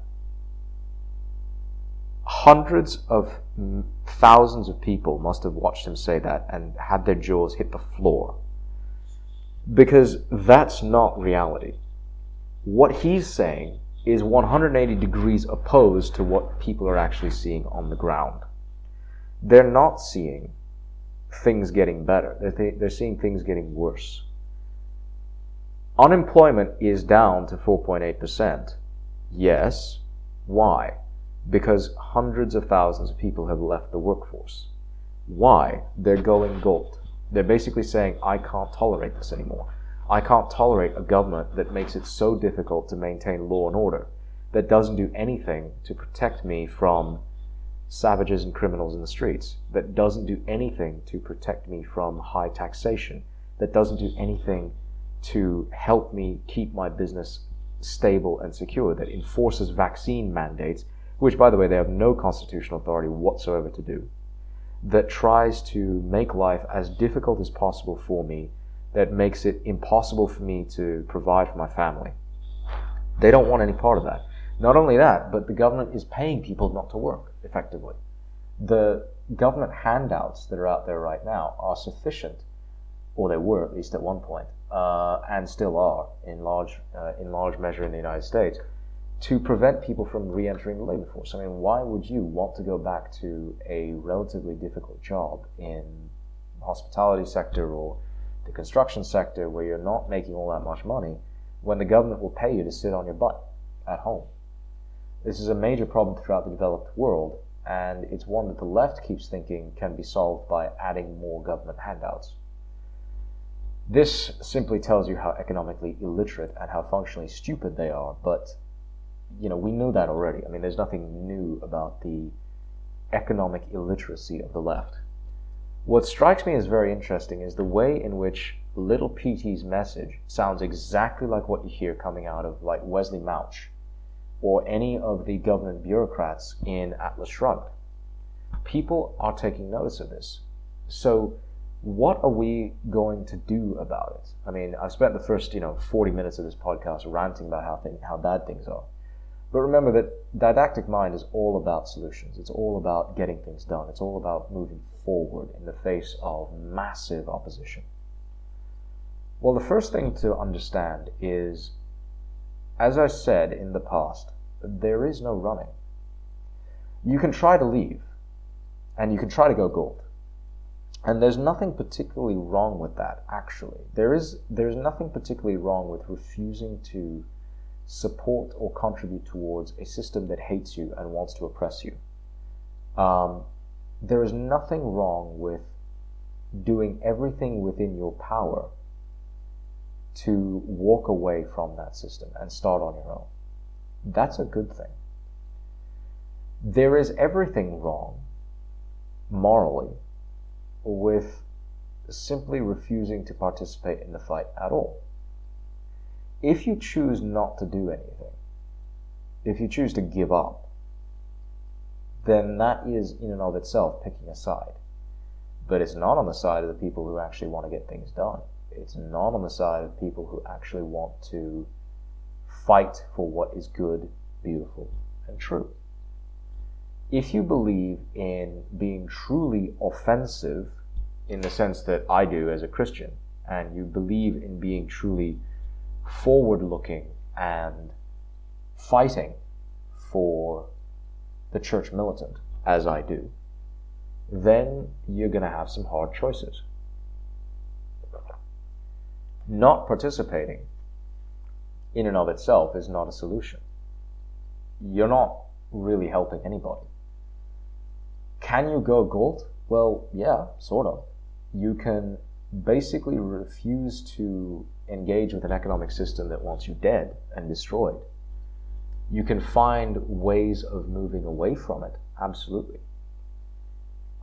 A: Hundreds of thousands of people must have watched him say that and had their jaws hit the floor because that's not reality. What he's saying is 180 degrees opposed to what people are actually seeing on the ground. They're not seeing things getting better, they're, th- they're seeing things getting worse. Unemployment is down to 4.8%. Yes. Why? Because hundreds of thousands of people have left the workforce. Why? They're going Galt. They're basically saying, I can't tolerate this anymore. I can't tolerate a government that makes it so difficult to maintain law and order, that doesn't do anything to protect me from savages and criminals in the streets, that doesn't do anything to protect me from high taxation, that doesn't do anything to help me keep my business stable and secure, that enforces vaccine mandates, which, by the way, they have no constitutional authority whatsoever to do that tries to make life as difficult as possible for me, that makes it impossible for me to provide for my family. They don't want any part of that. Not only that, but the government is paying people not to work effectively. The government handouts that are out there right now are sufficient, or they were at least at one point, uh, and still are in large uh, in large measure in the United States, to prevent people from re-entering the labor force. I mean, why would you want to go back to a relatively difficult job in the hospitality sector or the construction sector where you're not making all that much money when the government will pay you to sit on your butt at home? This is a major problem throughout the developed world, and it's one that the left keeps thinking can be solved by adding more government handouts. This simply tells you how economically illiterate and how functionally stupid they are, but you know, we know that already. I mean, there's nothing new about the economic illiteracy of the left. What strikes me as very interesting is the way in which Little Petey's message sounds exactly like what you hear coming out of like Wesley Mouch or any of the government bureaucrats in Atlas Shrugged. People are taking notice of this. So what are we going to do about it? I mean, I've spent the first, you know, 40 minutes of this podcast ranting about how thing, how bad things are. But remember that didactic mind is all about solutions. It's all about getting things done. It's all about moving forward in the face of massive opposition. Well, the first thing to understand is, as I said in the past, there is no running. You can try to leave, and you can try to go Galt. And there's nothing particularly wrong with that, actually. There is there's nothing particularly wrong with refusing to support or contribute towards a system that hates you and wants to oppress you. Um, there is nothing wrong with doing everything within your power to walk away from that system and start on your own. That's a good thing. There is everything wrong morally with simply refusing to participate in the fight at all. If you choose not to do anything, if you choose to give up, then that is in and of itself picking a side. But it's not on the side of the people who actually want to get things done. It's not on the side of people who actually want to fight for what is good, beautiful, and true. If you believe in being truly offensive, in the sense that I do as a Christian, and you believe in being truly forward looking and fighting for the church militant, as I do, then you're going to have some hard choices. Not participating in and of itself is not a solution. You're not really helping anybody. Can you go Galt? Well, yeah, sort of. You can basically refuse to engage with an economic system that wants you dead and destroyed you can find ways of moving away from it. Absolutely.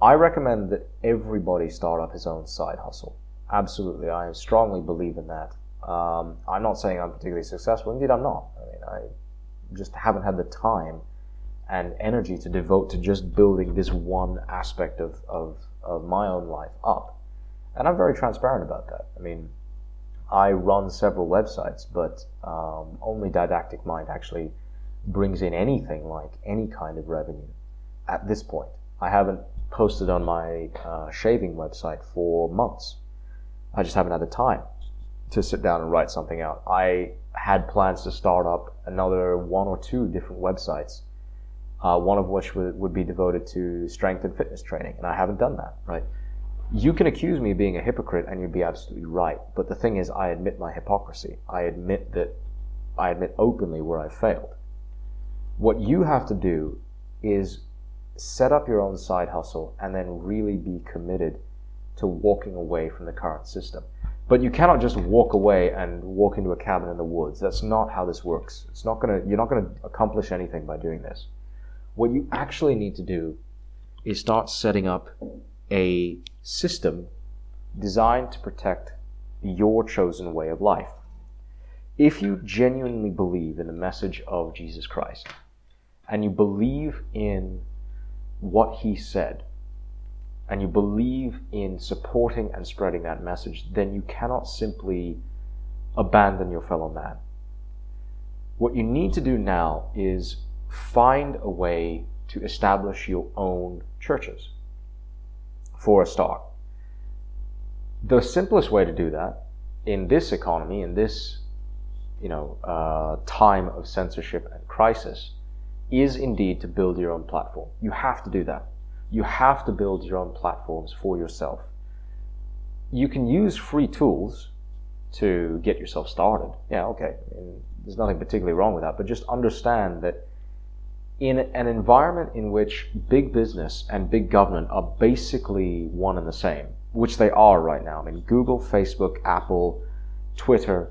A: I recommend that everybody start up his own side hustle. Absolutely. I strongly believe in that. Um, I'm not saying I'm particularly successful. Indeed, I'm not. I mean, I just haven't had the time and energy to devote to just building this one aspect of, of, of my own life up. And I'm very transparent about that. I mean, I run several websites, but um, only Didactic Mind actually brings in anything like any kind of revenue at this point. I haven't posted on my uh, shaving website for months. I just haven't had the time to sit down and write something out. I had plans to start up another one or two different websites, uh, one of which would, would be devoted to strength and fitness training, and I haven't done that, right? You can accuse me of being a hypocrite, and you'd be absolutely right. But the thing is, I admit my hypocrisy. I admit that I admit openly where I failed. What you have to do is set up your own side hustle and then really be committed to walking away from the current system. But you cannot just walk away and walk into a cabin in the woods. That's not how this works. It's not gonna, you're not going to accomplish anything by doing this. What you actually need to do is start setting up a system designed to protect your chosen way of life. If you genuinely believe in the message of Jesus Christ, and you believe in what he said, and you believe in supporting and spreading that message, then you cannot simply abandon your fellow man. What you need to do now is find a way to establish your own churches for a stock. The simplest way to do that in this economy, in this you know uh, time of censorship and crisis, is indeed to build your own platform. You have to do that. You have to build your own platforms for yourself. You can use free tools to get yourself started. Yeah, okay. I mean, there's nothing particularly wrong with that, but just understand that in an environment in which big business and big government are basically one and the same, which they are right now. I mean, Google, Facebook, Apple, Twitter,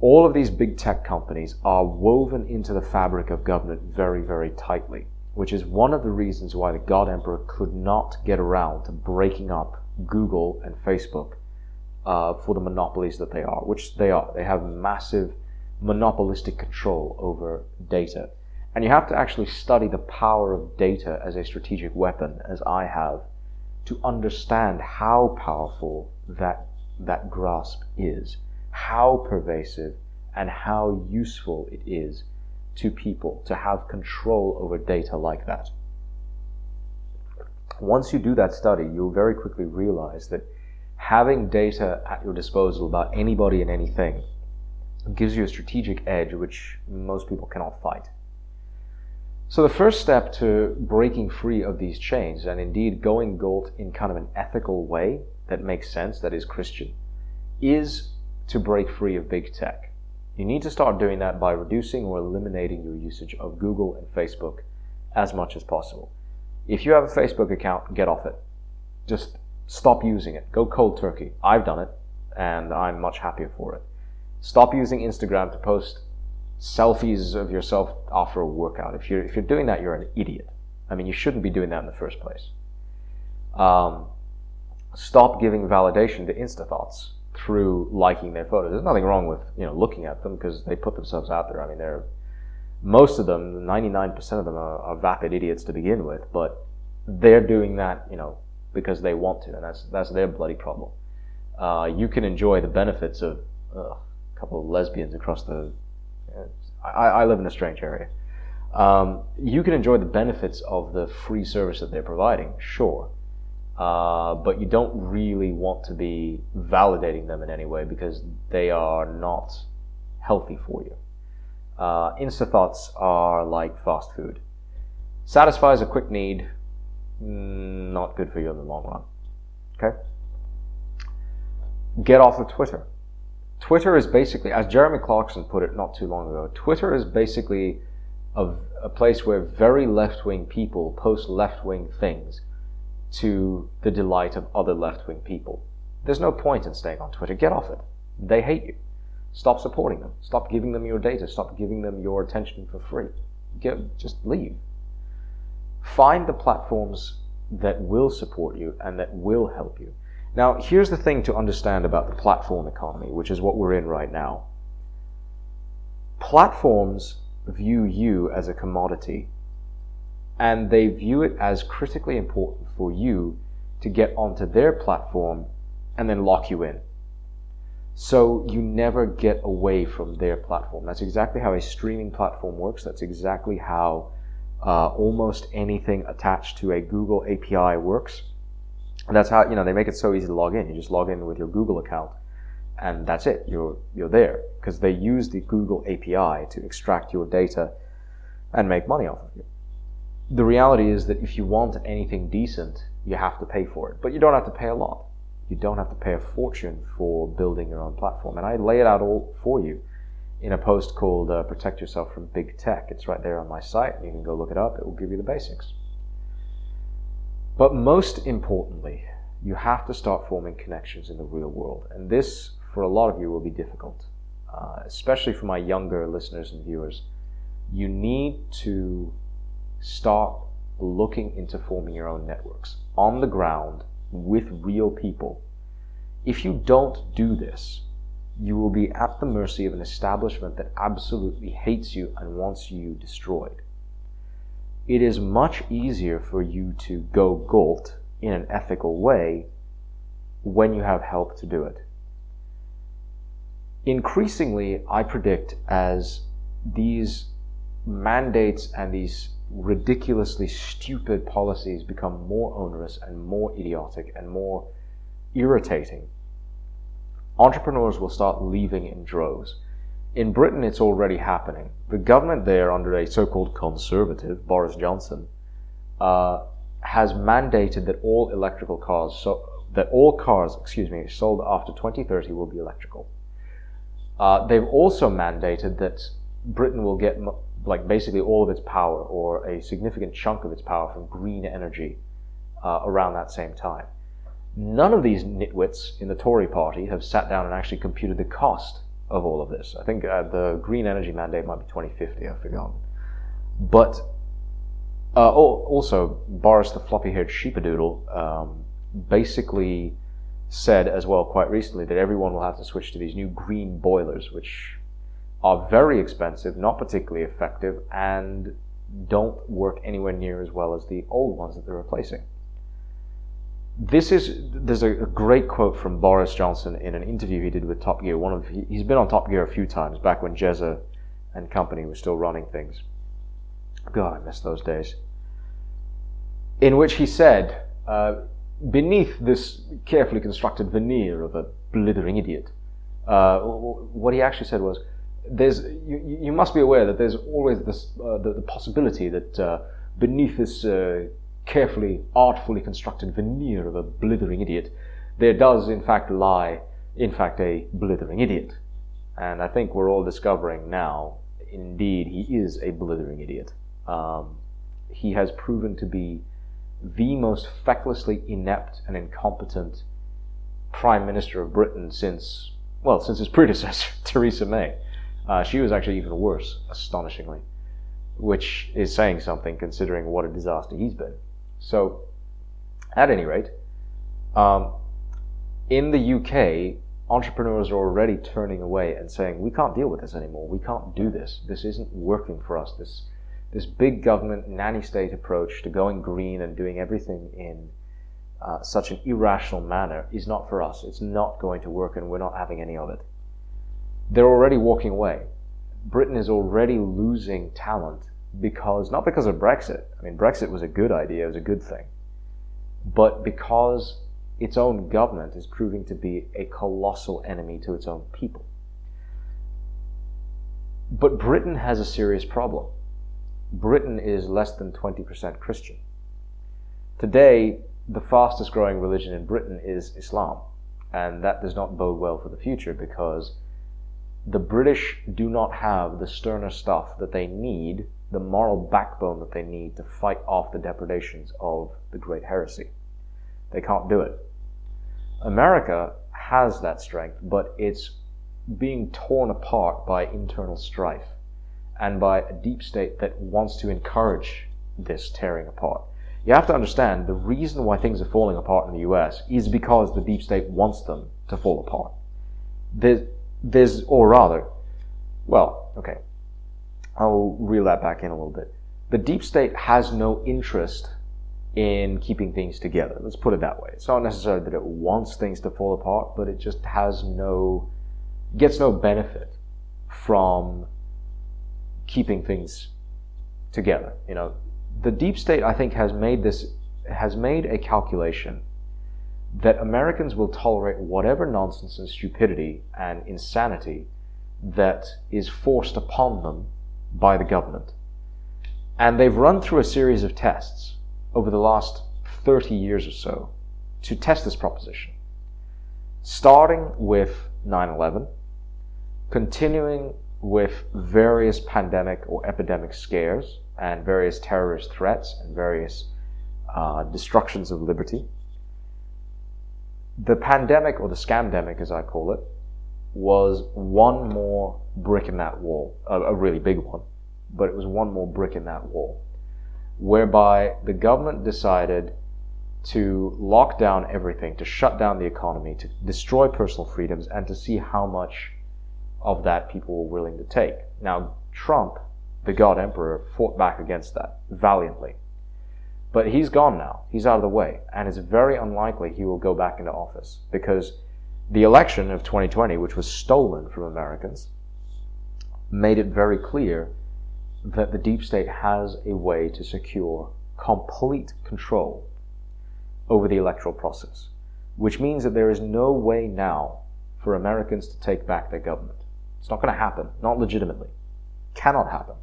A: all of these big tech companies are woven into the fabric of government very, very tightly, which is one of the reasons why the God Emperor could not get around to breaking up Google and Facebook uh, for the monopolies that they are, which they are. They have massive monopolistic control over data. And you have to actually study the power of data as a strategic weapon, as I have, to understand how powerful that, that grasp is how pervasive and how useful it is to people to have control over data like that. Once you do that study, you'll very quickly realize that having data at your disposal about anybody and anything gives you a strategic edge which most people cannot fight. So the first step to breaking free of these chains and indeed going Galt in kind of an ethical way that makes sense, that is Christian, is to break free of big tech. You need to start doing that by reducing or eliminating your usage of Google and Facebook as much as possible. If you have a Facebook account, get off it. Just stop using it. Go cold turkey. I've done it and I'm much happier for it. Stop using Instagram to post selfies of yourself after a workout. If you're if you're doing that, you're an idiot. I mean, you shouldn't be doing that in the first place. Um, stop giving validation to insta thoughts through liking their photos. There's nothing wrong with you know looking at them because they put themselves out there. I mean, they're most of them, 99% of them are, are vapid idiots to begin with, but they're doing that you know because they want to, and that's that's their bloody problem. Uh, you can enjoy the benefits of a couple of lesbians across the. I, I, live in a strange area. Um, you can enjoy the benefits of the free service that they're providing, sure, uh, but you don't really want to be validating them in any way because they are not healthy for you. Uh, Insta thoughts are like fast food. Satisfies a quick need, not good for you in the long run. Okay? Get off of Twitter. Twitter is basically, as Jeremy Clarkson put it not too long ago, Twitter is basically a, a place where very left wing people post left wing things to the delight of other left wing people. There's no point in staying on Twitter. Get off it. They hate you. Stop supporting them. Stop giving them your data. Stop giving them your attention for free. Get, just leave. Find the platforms that will support you and that will help you. Now, here's the thing to understand about the platform economy, which is what we're in right now. Platforms view you as a commodity and they view it as critically important for you to get onto their platform and then lock you in. So you never get away from their platform. That's exactly how a streaming platform works. That's exactly how uh, almost anything attached to a Google API works. And that's how you know they make it so easy to log in. You just log in with your Google account, and that's it. You're you're there because they use the Google API to extract your data and make money off of you the reality is that if you want anything decent, you have to pay for it. But you don't have to pay a lot. You don't have to pay a fortune for building your own platform. And I lay it out all for you in a post called uh, Protect Yourself from Big Tech. It's right there on my site. You can go look it up, it will give you the basics. But most importantly, you have to start forming connections in the real world. And this, for a lot of you, will be difficult, uh, especially for my younger listeners and viewers. You need to start looking into forming your own networks on the ground with real people. If you don't do this, you will be at the mercy of an establishment that absolutely hates you and wants you destroyed. It is much easier for you to go Galt in an ethical way when you have help to do it. Increasingly, I predict as these mandates and these ridiculously stupid policies become more onerous and more idiotic and more irritating, entrepreneurs will start leaving in droves. In Britain, it's already happening. The government there, under a so called conservative, Boris Johnson, uh, has mandated that all electrical cars, so that all cars, excuse me, sold after 2030 will be electrical. Uh, they've also mandated that Britain will get like basically all of its power or a significant chunk of its power from green energy uh, around that same time. None of these nitwits in the Tory party have sat down and actually computed the cost of all of this. I think uh, the green energy mandate might be 2050, I've forgotten. But uh, also, Boris the floppy haired sheepadoodle um, basically said as well quite recently that everyone will have to switch to these new green boilers, which are very expensive, not particularly effective, and don't work anywhere near as well as the old ones that they're replacing. This is there's a, a great quote from Boris Johnson in an interview he did with Top Gear. One of he, has been on Top Gear a few times back when Jezza and company was still running things. God, I miss those days. In which he said, uh, beneath this carefully constructed veneer of a blithering idiot, uh, what he actually said was, "There's you, you must be aware that there's always this uh, the, the, possibility that uh, beneath this uh, carefully, artfully constructed veneer of a blithering idiot, there does in fact lie, in fact, a blithering idiot." And I think we're all discovering now, indeed, he is a blithering idiot. Um, he has proven to be the most fecklessly inept and incompetent prime minister of Britain since, well, since his predecessor, (laughs) Theresa May. Uh, she was actually even worse, astonishingly, which is saying something considering what a disaster he's been. So, at any rate, um, in the UK, entrepreneurs are already turning away and saying, we can't deal with this anymore. We can't do this. This isn't working for us. This, this big government nanny state approach to going green and doing everything in uh, such an irrational manner is not for us. It's not going to work and we're not having any of it. They're already walking away. Britain is already losing talent because, not because of Brexit. I mean, Brexit was a good idea, it was a good thing. But because its own government is proving to be a colossal enemy to its own people. But Britain has a serious problem. Britain is less than 20% Christian. Today, the fastest growing religion in Britain is Islam, and that does not bode well for the future because the British do not have the sterner stuff that they need, the moral backbone that they need to fight off the depredations of the great heresy. They can't do it. America has that strength, but it's being torn apart by internal strife and by a deep state that wants to encourage this tearing apart. You have to understand the reason why things are falling apart in the US is because the deep state wants them to fall apart. There's, there's or rather, well, okay, I'll reel that back in a little bit. The deep state has no interest in keeping things together. Let's put it that way. It's not necessarily that it wants things to fall apart, but it just has no, gets no benefit from keeping things together. You know, the deep state, I think, has made this, has made a calculation that Americans will tolerate whatever nonsense and stupidity and insanity that is forced upon them by the government. And they've run through a series of tests over the last 30 years or so to test this proposition. Starting with 9 11, continuing with various pandemic or epidemic scares and various terrorist threats and various uh, destructions of liberty. The pandemic, or the scamdemic as I call it, was one more brick in that wall, a, a really big one, but it was one more brick in that wall whereby the government decided to lock down everything, to shut down the economy, to destroy personal freedoms, and to see how much of that people were willing to take. Now, Trump, the God Emperor, fought back against that valiantly. But he's gone now. He's out of the way. And it's very unlikely he will go back into office because the election of 2020, which was stolen from Americans, made it very clear that the deep state has a way to secure complete control over the electoral process, which means that there is no way now for Americans to take back their government. It's not going to happen, not legitimately. Cannot happen.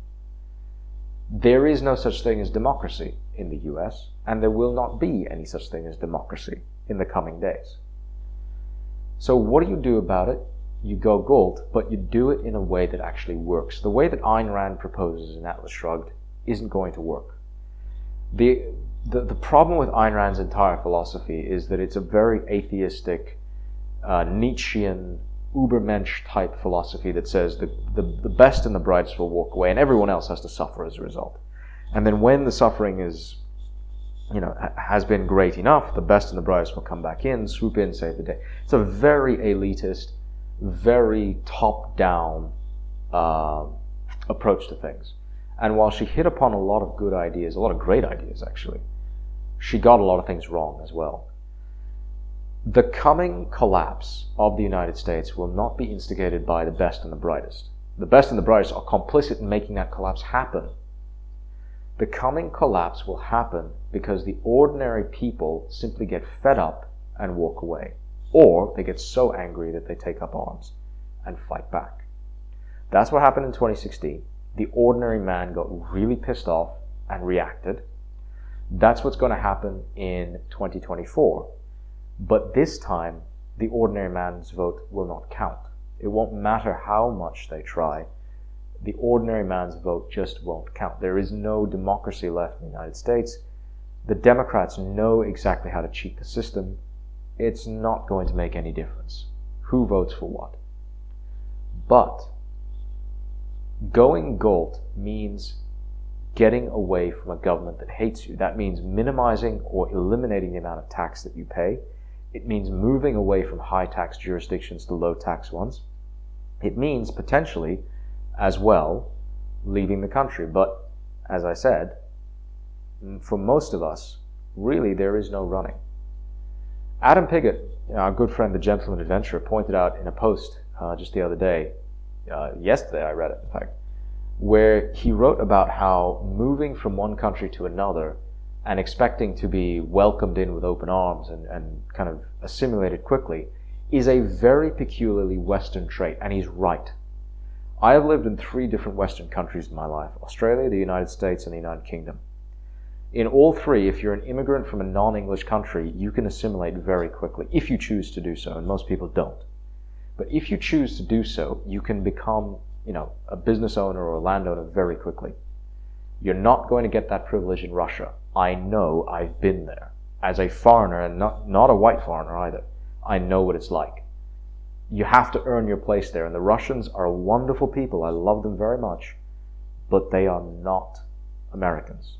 A: There is no such thing as democracy in the US, and there will not be any such thing as democracy in the coming days. So, what do you do about it? you go Galt, but you do it in a way that actually works. The way that Ayn Rand proposes in Atlas Shrugged isn't going to work. The, the, the problem with Ayn Rand's entire philosophy is that it's a very atheistic, uh, Nietzschean, Ubermensch type philosophy that says the, the, the best and the brightest will walk away and everyone else has to suffer as a result. And then when the suffering is, you know, has been great enough, the best and the brightest will come back in, swoop in, save the day. It's a very elitist, very top down uh, approach to things. And while she hit upon a lot of good ideas, a lot of great ideas actually, she got a lot of things wrong as well. The coming collapse of the United States will not be instigated by the best and the brightest. the best and the brightest are complicit in making that collapse happen. The coming collapse will happen because the ordinary people simply get fed up and walk away. Or they get so angry that they take up arms and fight back. That's what happened in 2016. The ordinary man got really pissed off and reacted. That's what's going to happen in 2024. But this time, the ordinary man's vote will not count. It won't matter how much they try. The ordinary man's vote just won't count. There is no democracy left in the United States. The Democrats know exactly how to cheat the system. It's not going to make any difference who votes for what. But going Galt means getting away from a government that hates you. That means minimizing or eliminating the amount of tax that you pay. It means moving away from high tax jurisdictions to low tax ones. It means potentially, as well, leaving the country. But as I said, for most of us, really there is no running. Adam Piggott, our good friend, the gentleman adventurer, pointed out in a post uh, just the other day, uh, yesterday I read it, in fact, where he wrote about how moving from one country to another and expecting to be welcomed in with open arms and, and kind of assimilated quickly is a very peculiarly Western trait, and he's right. I have lived in three different Western countries in my life Australia, the United States, and the United Kingdom. In all three, if you're an immigrant from a non English country, you can assimilate very quickly, if you choose to do so, and most people don't. But if you choose to do so, you can become, you know, a business owner or a landowner very quickly. You're not going to get that privilege in Russia. I know I've been there. As a foreigner, and not, not a white foreigner either. I know what it's like. You have to earn your place there. And the Russians are wonderful people. I love them very much. But they are not Americans.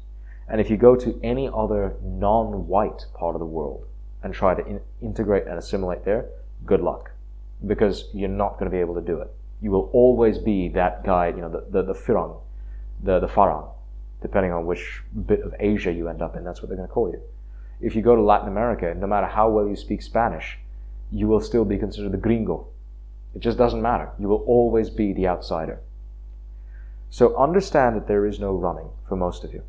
A: And if you go to any other non white part of the world and try to in- integrate and assimilate there, good luck. Because you're not going to be able to do it. You will always be that guy, you know, the, the, the Firang, the, the Farang, depending on which bit of Asia you end up in, that's what they're going to call you. If you go to Latin America, no matter how well you speak Spanish, you will still be considered the gringo. It just doesn't matter. You will always be the outsider. So understand that there is no running for most of you.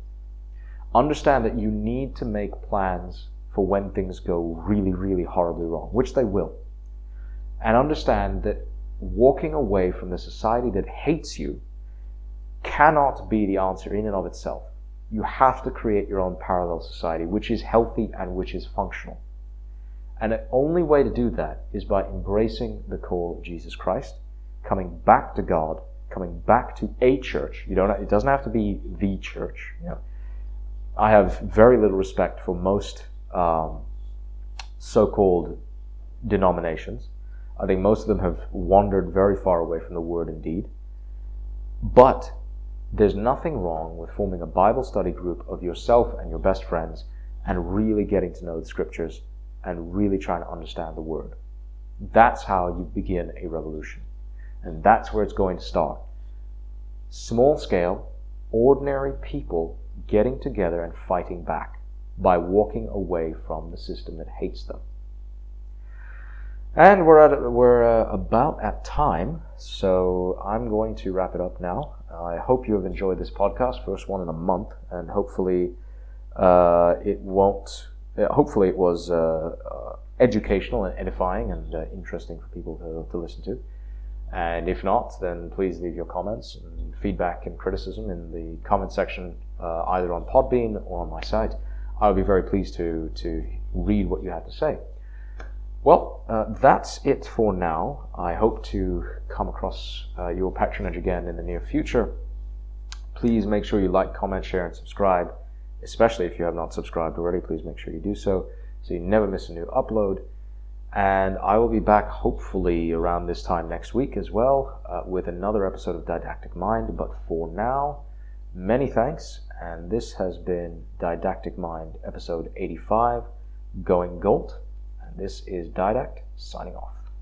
A: Understand that you need to make plans for when things go really, really horribly wrong, which they will. And understand that walking away from the society that hates you cannot be the answer in and of itself. You have to create your own parallel society, which is healthy and which is functional. And the only way to do that is by embracing the call of Jesus Christ, coming back to God, coming back to a church. You don't. It doesn't have to be the church. I have very little respect for most um, so-called denominations. I think most of them have wandered very far away from the word indeed. But there's nothing wrong with forming a Bible study group of yourself and your best friends and really getting to know the scriptures and really trying to understand the word. That's how you begin a revolution. And that's where it's going to start. Small scale, ordinary people getting together and fighting back by walking away from the system that hates them. And we're at, we're uh, about at time, so I'm going to wrap it up now. I hope you have enjoyed this podcast, first one in a month, and hopefully uh, it won't hopefully it was uh, uh, educational and edifying and interesting for people to, to listen to. And if not, then please leave your comments and feedback and criticism in the comment section, uh, either on Podbean or on my site. I would be very pleased to, to read what you had to say. Well, uh, that's it for now. I hope to come across uh, your patronage again in the near future. Please make sure you like, comment, share, and subscribe especially if you have not subscribed already, please make sure you do so so you never miss a new upload. And I will be back hopefully around this time next week as well uh, with another episode of Didactic Mind. But for now, many thanks. And this has been Didactic Mind episode 85 Going Galt. And this is Didact signing off.